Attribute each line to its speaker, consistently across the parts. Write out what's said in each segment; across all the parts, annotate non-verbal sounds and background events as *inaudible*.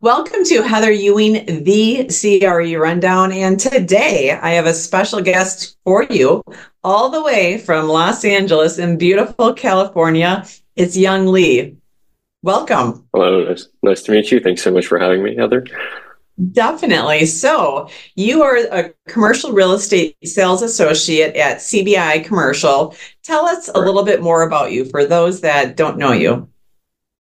Speaker 1: Welcome to Heather Ewing, the CRE Rundown. And today I have a special guest for you, all the way from Los Angeles in beautiful California. It's Young Lee. Welcome.
Speaker 2: Hello, nice, nice to meet you. Thanks so much for having me, Heather.
Speaker 1: Definitely. So, you are a commercial real estate sales associate at CBI Commercial. Tell us a little bit more about you for those that don't know you.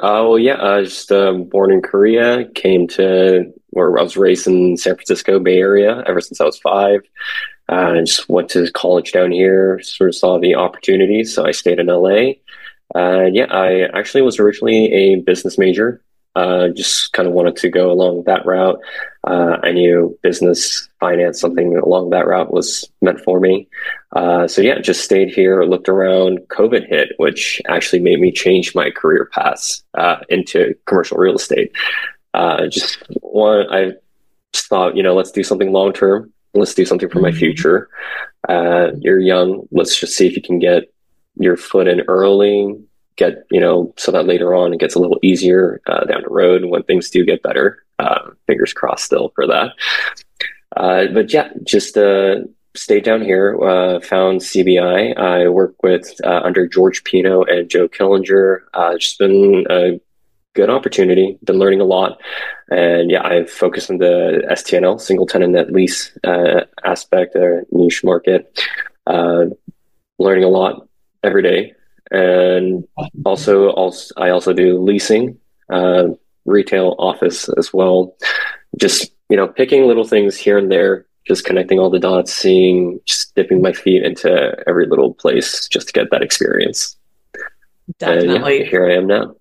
Speaker 2: Uh, well, yeah, I was just uh, born in Korea, came to where I was raised in San Francisco Bay Area ever since I was five. Uh, I just went to college down here, sort of saw the opportunities, so I stayed in LA. Uh, yeah, I actually was originally a business major. Uh, just kind of wanted to go along that route. Uh, I knew business, finance, something along that route was meant for me. Uh, so yeah, just stayed here, looked around. COVID hit, which actually made me change my career paths uh, into commercial real estate. Uh, just one, I just thought, you know, let's do something long term. Let's do something for my mm-hmm. future. Uh, you're young. Let's just see if you can get your foot in early, get you know so that later on it gets a little easier uh, down the road when things do get better uh, fingers crossed still for that uh, but yeah just uh, stayed down here uh, found cbi i. Work with uh, under george pino and joe killinger. It's been a good opportunity. Been learning a lot. And yeah i've focused on the stnl single tenant net lease aspect or niche market. Learning a lot every day. And also, also I also do leasing, uh, retail office as well. Just you know, picking little things here and there, just connecting all the dots, seeing, just dipping my feet into every little place just to get that experience.
Speaker 1: Definitely.
Speaker 2: Yeah, here I am now.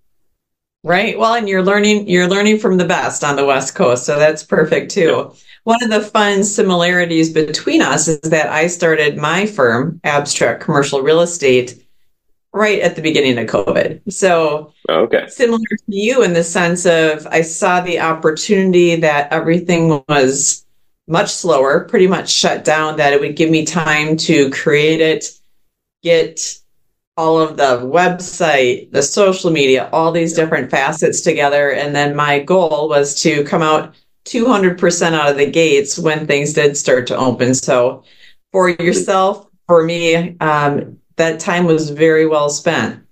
Speaker 1: Right. Well, and you're learning you're learning from the best on the West Coast, so that's perfect too. Yeah. One of the fun similarities between us is that I started my firm, Abstract Commercial Real Estate, right at the beginning of COVID. So, oh,
Speaker 2: okay.
Speaker 1: Similar to you in the sense of I saw the opportunity that everything was much slower, pretty much shut down, that it would give me time to create it, get all of the website, the social media, all these different facets together. And then my goal was to come out 200% out of the gates when things did start to open. So for yourself, for me, um, that time was very well spent.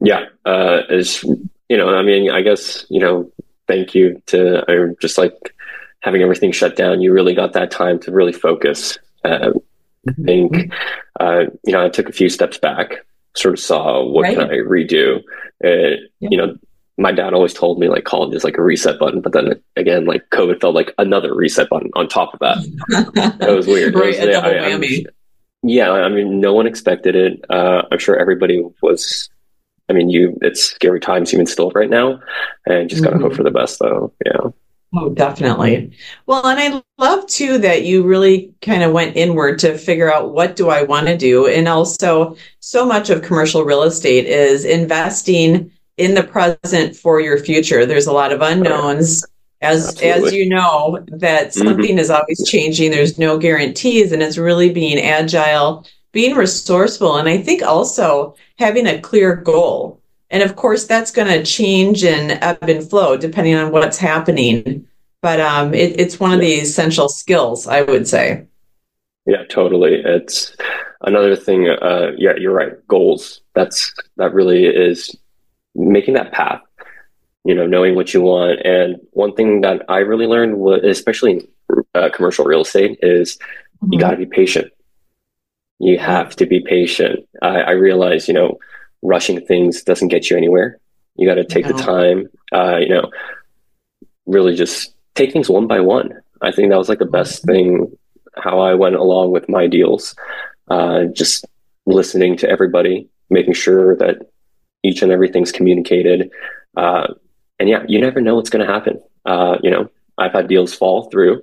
Speaker 2: Yeah, uh, as you know, I mean, I guess you know, thank you to I'm just like having everything shut down. You really got that time to really focus. Uh, I mm-hmm. think uh, you know, I took a few steps back, sort of saw what right. can I redo. Uh, yeah. You know, my dad always told me like college is like a reset button, but then again, like COVID felt like another reset button on top of that. that was weird. *laughs*
Speaker 1: right, was, a double whammy.
Speaker 2: Yeah, I mean, no one expected it. Uh, I'm sure everybody was. I mean, you. It's scary times even still right now, and just gotta mm-hmm. hope for the best, though. Yeah.
Speaker 1: Oh, definitely. Well, and I love too that you really kind of went inward to figure out what do I want to do, and also so much of commercial real estate is investing in the present for your future. There's a lot of unknowns as Absolutely. as you know that mm-hmm. something mm-hmm. is always changing there's no guarantees and it's really being agile being resourceful and i think also having a clear goal and of course that's going to change and ebb and flow depending on what's happening but um, it, it's one of the essential skills i would say
Speaker 2: yeah totally it's another thing uh, yeah you're right goals that's that really is making that path you know, knowing what you want. And one thing that I really learned was, especially in uh, commercial real estate, is mm-hmm. you got to be patient. You have to be patient. I, I realize, you know, rushing things doesn't get you anywhere. You got to take no. the time, uh, you know, really just take things one by one. I think that was like the best mm-hmm. thing how I went along with my deals. Uh, just listening to everybody, making sure that each and everything's communicated. Uh, and yeah, you never know what's going to happen. Uh, you know, I've had deals fall through.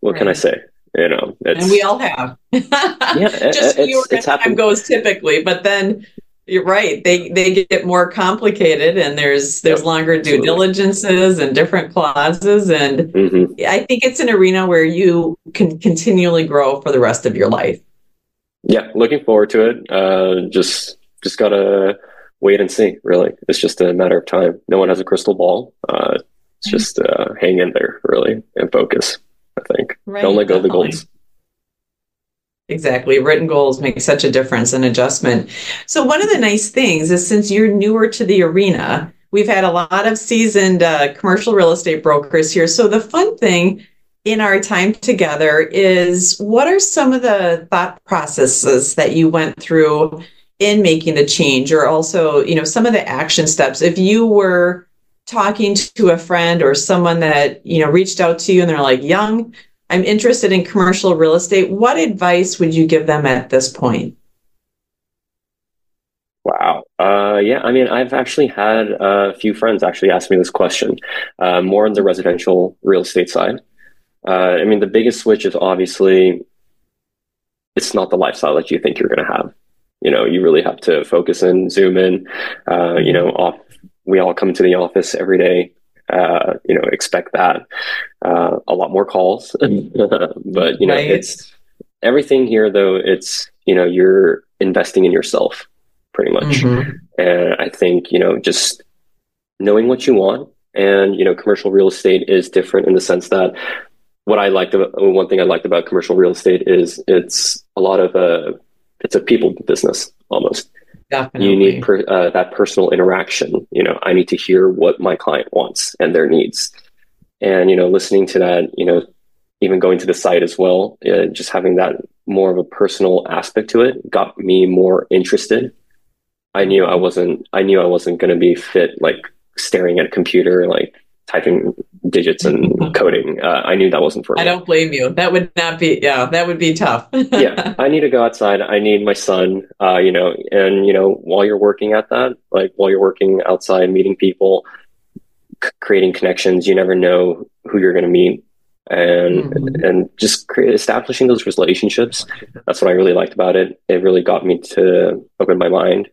Speaker 2: What right. can I say? You know,
Speaker 1: and we all have. *laughs* yeah, just it, fewer it's, time goes typically, but then you're right. They they get more complicated, and there's there's yep, longer due absolutely. diligences and different clauses, and mm-hmm. I think it's an arena where you can continually grow for the rest of your life.
Speaker 2: Yeah, looking forward to it. Uh, just just gotta wait and see. Really, it's just a matter of time. No one has a crystal ball, uh, it's just uh, hang in there really and focus. I think
Speaker 1: Right,
Speaker 2: don't let go of the goals.
Speaker 1: Exactly. Written goals make such a difference in adjustment. So, one of the nice things is since you're newer to the arena, we've had a lot of seasoned uh, commercial real estate brokers here. So, the fun thing in our time together is what are some of the thought processes that you went through in making the change, or also, you know, some of the action steps? If you were talking to a friend or someone that, you know, reached out to you and they're like, Young, I'm interested in commercial real estate. What advice would you give them at this point?
Speaker 2: Wow. Uh, yeah, I mean, I've actually had a few friends actually ask me this question, uh, more on the residential real estate side. Uh, I mean, the biggest switch is obviously it's not the lifestyle that you think you're going to have. You know, you really have to focus and zoom in. Uh, you know, off, we all come to the office every day. Uh, you know, expect that. Uh, a lot more calls, *laughs* but you know,
Speaker 1: Right.
Speaker 2: it's everything here. Though it's you know, you're investing in yourself pretty much.
Speaker 1: Mhm.
Speaker 2: And I think, you know, just knowing what you want and, you know, commercial real estate is different in the sense that what I liked about one thing I liked about commercial real estate is it's a lot of a it's a people business almost.
Speaker 1: Definitely.
Speaker 2: You need per, uh, that personal interaction. You know, I need to hear what my client wants and their needs. And, you know, listening to that, you know, even going to the site as well, uh, just having that more of a personal aspect to it got me more interested. I knew I wasn't, I knew I wasn't going to be fit, like staring at a computer, like typing digits and *laughs* coding. Uh, I knew that wasn't for me
Speaker 1: I don't blame you. That would not be, yeah, that would be tough. *laughs*
Speaker 2: yeah, I need to go outside. I need my sun, uh, you know, and you know, while you're working at that, like while you're working outside, meeting people, c- creating connections, you never know who you're going to meet, and
Speaker 1: Mhm.
Speaker 2: and just create, establishing those relationships. That's what I really liked about it. It really got me to open my mind.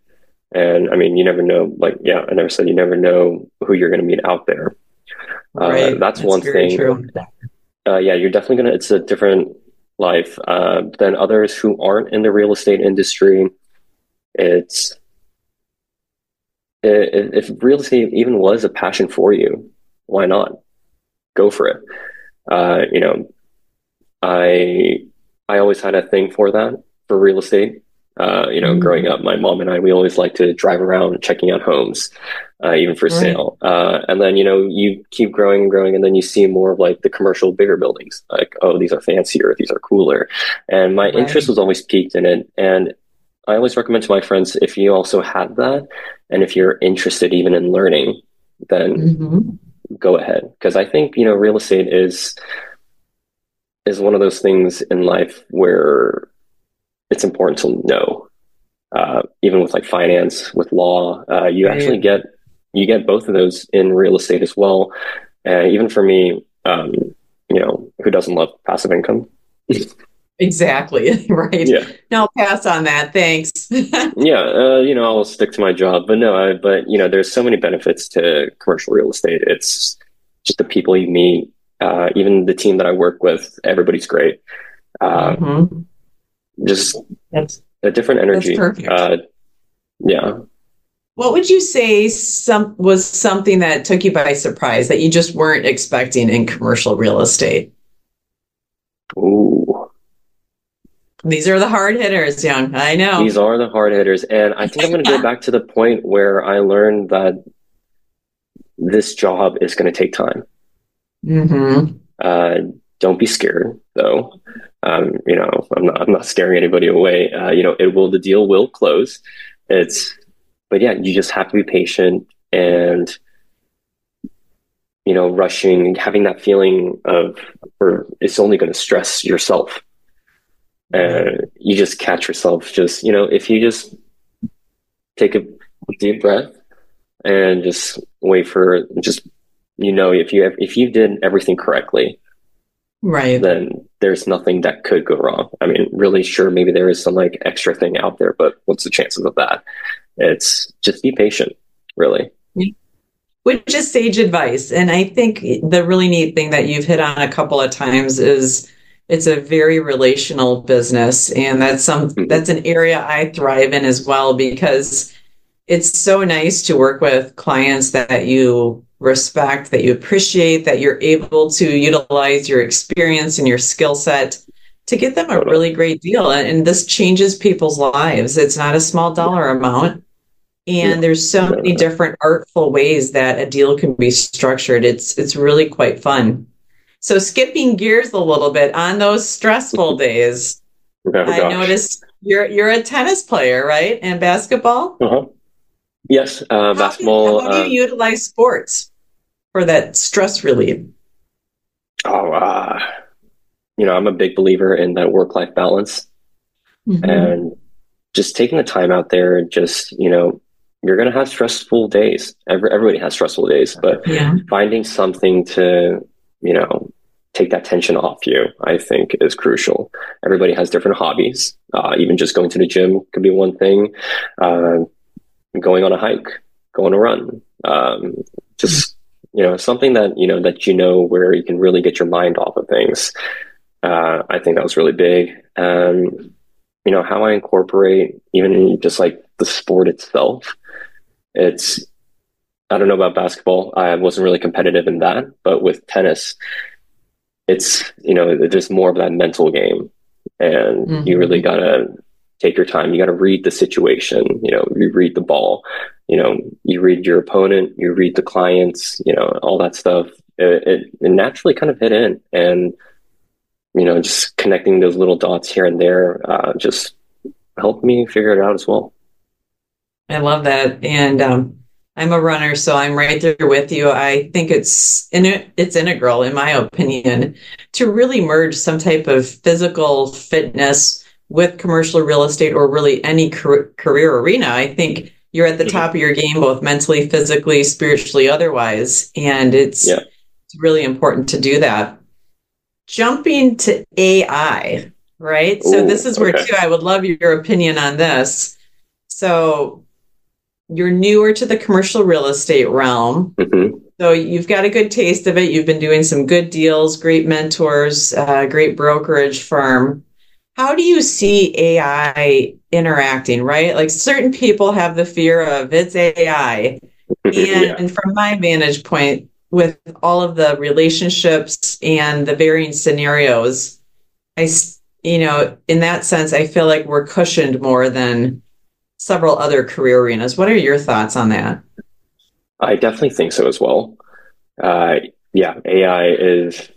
Speaker 2: And I mean, you never know. Like, yeah, I never said you never know who you're going to meet out there. Uh, that's one thing. Uh, yeah, you're definitely gonna. It's a different life uh, than others who aren't in the real estate industry. It's i- i- if real estate even was a passion for you, why not go for it? Uh, you know, I I always had a thing for that for real estate. Uh, you know,
Speaker 1: Mhm.
Speaker 2: growing up, my mom and I we always like to drive around checking out homes, uh, even for
Speaker 1: Right.
Speaker 2: sale. Uh, and then you know you keep growing and growing, and then you see more of like the commercial bigger buildings. Like, oh, these are fancier, these are cooler, and my
Speaker 1: Right.
Speaker 2: interest was always piqued in it. And I always recommend to my friends if you also have that, and if you're interested even in learning, then
Speaker 1: Mhm.
Speaker 2: go ahead because I think you know real estate is is one of those things in life where it's important to know. Uh, even with like finance, with law, uh, you
Speaker 1: Right.
Speaker 2: actually get you get both of those in real estate as well. Uh, even for me, um, you know, who doesn't love passive income?
Speaker 1: Exactly. *laughs* right.
Speaker 2: Yeah,
Speaker 1: No, pass on that. Thanks. *laughs*
Speaker 2: yeah. Uh, you know, I'll stick to my job, but no, I, but you know, there's so many benefits to commercial real estate. It's just the people you meet, uh, even the team that I work with. Everybody's great. Uh,
Speaker 1: Mhm.
Speaker 2: Just
Speaker 1: That's
Speaker 2: a different energy.
Speaker 1: perfect.
Speaker 2: Uh, yeah.
Speaker 1: What would you say some was something that took you by surprise that you just weren't expecting in commercial real estate?
Speaker 2: Ooh,
Speaker 1: These are the hard hitters, Young. I know.
Speaker 2: these are the hard hitters, and I think I'm going to go *laughs* back to the point where I learned that this job is going to take time.
Speaker 1: hmm
Speaker 2: Uh, don't be scared, though. Um, you know, I'm not, I'm not scaring anybody away. Uh, you know, it will, the deal will close. It's, but yeah, you just have to be patient and, you know, rushing, having that feeling of, or it's only going to stress yourself. And you just catch yourself just, you know, if you just take a deep breath and just wait for just, you know, if you, if you did everything correctly,
Speaker 1: Right.
Speaker 2: then there's nothing that could go wrong. I mean, really, sure, maybe there is some like extra thing out there, but what's the chances of that? It's just be patient, really.
Speaker 1: Which is sage advice. And I think the really neat thing that you've hit on a couple of times is it's a very relational business. And that's some
Speaker 2: Mhm.
Speaker 1: that's an area I thrive in as well because it's so nice to work with clients that you respect, that you appreciate, that you're able to utilize your experience and your skill set to get them a really great deal. And, this changes people's lives. It's not a small dollar amount. And there's so many different artful ways that a deal can be structured. It's it's really quite fun. So skipping gears a little bit on those stressful days, oh, I noticed you're you're a tennis player, right? And basketball.
Speaker 2: Uh-huh. Yes, uh, basketball.
Speaker 1: Do, how do you uh, utilize sports for that stress relief?
Speaker 2: Oh, uh, you know, I'm a big believer in that work life balance, mm-hmm. and just taking the time out there. Just you know, you're going to have stressful days. Every, everybody has stressful days, but yeah. finding something to you know take that tension off you, I think is crucial. Everybody has different hobbies. Uh, even just going to the gym could be one thing. Uh, going on a hike, going a run, um, just you know something that you know that you know where you can really get your mind off of things. Uh, I think that was really big. Um, you know how I incorporate even just like the sport itself. It's I don't know about basketball. I wasn't really competitive in that, but with tennis, it's you know there's more of that mental game, and mm-hmm. you really gotta take your time. You got to read the situation. You know, you read the ball. You know, you read your opponent. You read the clients. You know, all that stuff. It, it, it naturally kind of hit in, and you know, just connecting those little dots here and there uh, just helped me figure it out as well.
Speaker 1: I love that, and um, I'm a runner, so I'm right there with you. I think it's in, it's integral, in my opinion, to really merge some type of physical fitness with commercial real estate or really any career arena. I think you're at the mm-hmm. top of your game, both mentally, physically, spiritually, otherwise. And it's, yeah. it's really important to do that. Jumping to AI, right? Ooh, so this is where okay. too I would love your opinion on this. So you're newer to the commercial real estate realm. Mm-hmm. So you've got a good taste of it. You've been doing some good deals, great mentors, uh, great brokerage firm how do you see AI interacting, right? Like certain people have the fear of it's AI. *laughs* And yeah. from my vantage point, with all of the relationships and the varying scenarios, I, you know, in that sense, I feel like we're cushioned more than several other career arenas. What are your thoughts on that?
Speaker 2: I definitely think so as well. Uh, yeah, AI is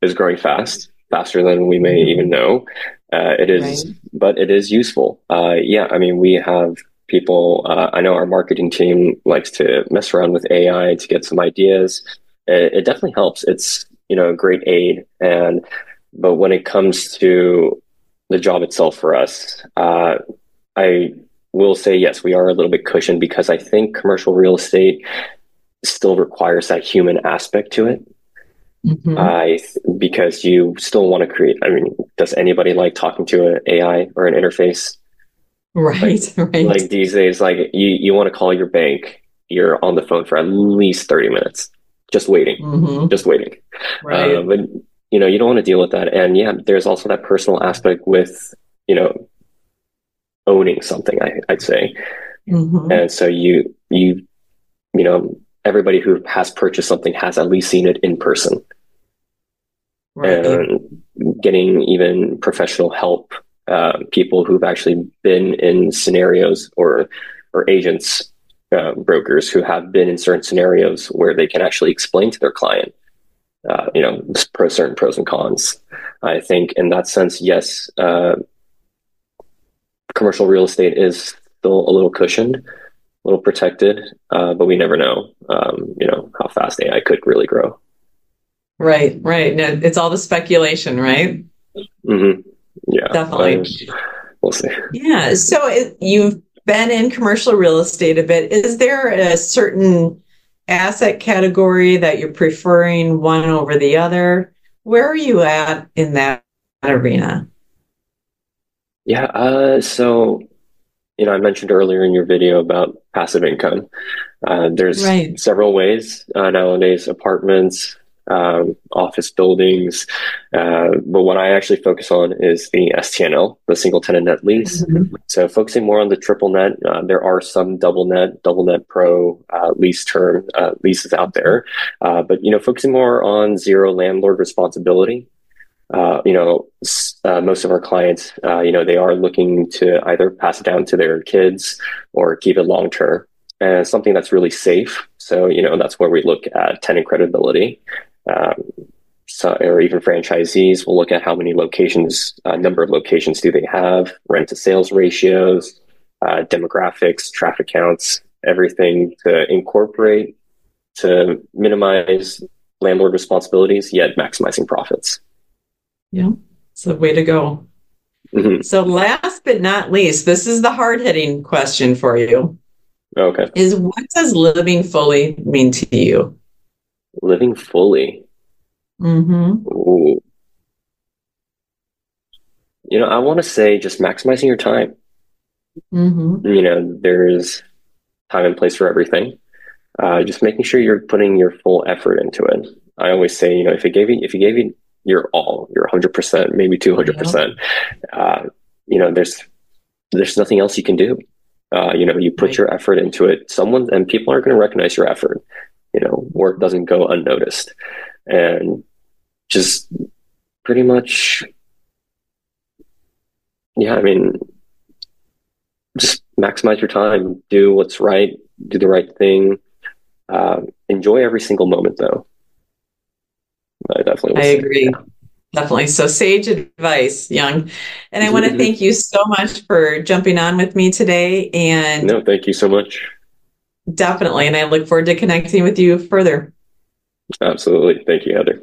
Speaker 2: is growing fast, faster than we may even know. Uh, it is, right. but it is useful. Uh, yeah, I mean, we have people. Uh, I know our marketing team likes to mess around with AI to get some ideas. It, it, definitely helps. It's you know a great aid, and but when it comes to the job itself for us, uh, I will say yes, we are a little bit cushioned because I think commercial real estate still requires that human aspect to it. Mm-hmm. I because you still want to create. I mean, does anybody like talking to an AI or an interface?
Speaker 1: Right,
Speaker 2: like, *laughs*
Speaker 1: right.
Speaker 2: Like these days, like you you want to call your bank, you're on the phone for at least thirty minutes, just waiting, mm-hmm. just waiting. Right. Uh, but you know, you don't want to deal with that. And yeah, there's also that personal aspect with you know owning something. I, I'd say, mm-hmm. and so you you you know everybody who has purchased something has at least seen it in person. Right. And getting even professional help, uh, people who've actually been in scenarios or or agents, uh, brokers who have been in certain scenarios where they can actually explain to their client, uh, you know, pro certain pros and cons. I think in that sense, yes, uh, commercial real estate is still a little cushioned a little protected, uh, but we never know, um, you know, how fast AI could really grow.
Speaker 1: Right, right. It's all the speculation, right?
Speaker 2: Mm-hmm. Yeah,
Speaker 1: definitely. Um,
Speaker 2: we'll see.
Speaker 1: Yeah. So it, you've been in commercial real estate a bit. Is there a certain asset category that you're preferring one over the other? Where are you at in that arena?
Speaker 2: Yeah. Uh, so you know, I mentioned earlier in your video about passive income. Uh, there's right. several ways uh, nowadays: apartments, um, office buildings. Uh, but what I actually focus on is the STNL, the single tenant net lease. Mm-hmm. So focusing more on the triple net. Uh, there are some double net, double net pro uh, lease term uh, leases out there, uh, but you know, focusing more on zero landlord responsibility. Uh, you know, most of our clients, you know, they are looking to either pass it down to their kids or keep it long term and something that's really safe. So, you know, that's where we look at tenant credibility um, so, or even franchisees will look at how many locations, uh, number of locations do they have, rent to sales ratios, uh, demographics, traffic counts, everything to incorporate to minimize landlord responsibilities, yet maximizing profits.
Speaker 1: Yeah, it's the way to go. Mm-hmm. So, last but not least, this is the hard hitting question for you.
Speaker 2: Okay.
Speaker 1: Is what does living fully mean to you?
Speaker 2: Living fully.
Speaker 1: Mm-hmm.
Speaker 2: Ooh. You know, I want to say just maximizing your time.
Speaker 1: Mm-hmm.
Speaker 2: You know, there's time and place for everything. Uh, just making sure you're putting your full effort into it. I always say, you know, if you gave you if you gave you your all, your 100 percent, maybe 200 percent, uh, you know, there's there's nothing else you can do. Uh, you know, you put right. your effort into it. Someone and people aren't going to recognize your effort you know, work doesn't go unnoticed. And just pretty much, yeah, I mean, just maximize your time, do what's right, do the right thing. Uh, enjoy every single moment, though. I definitely.
Speaker 1: I agree. Definitely. So sage advice, Young. And I want to mm-hmm. thank you so much for jumping on with me today. And
Speaker 2: no, thank you so much.
Speaker 1: Definitely. And I look forward to connecting with you further.
Speaker 2: Absolutely. Thank you, Heather.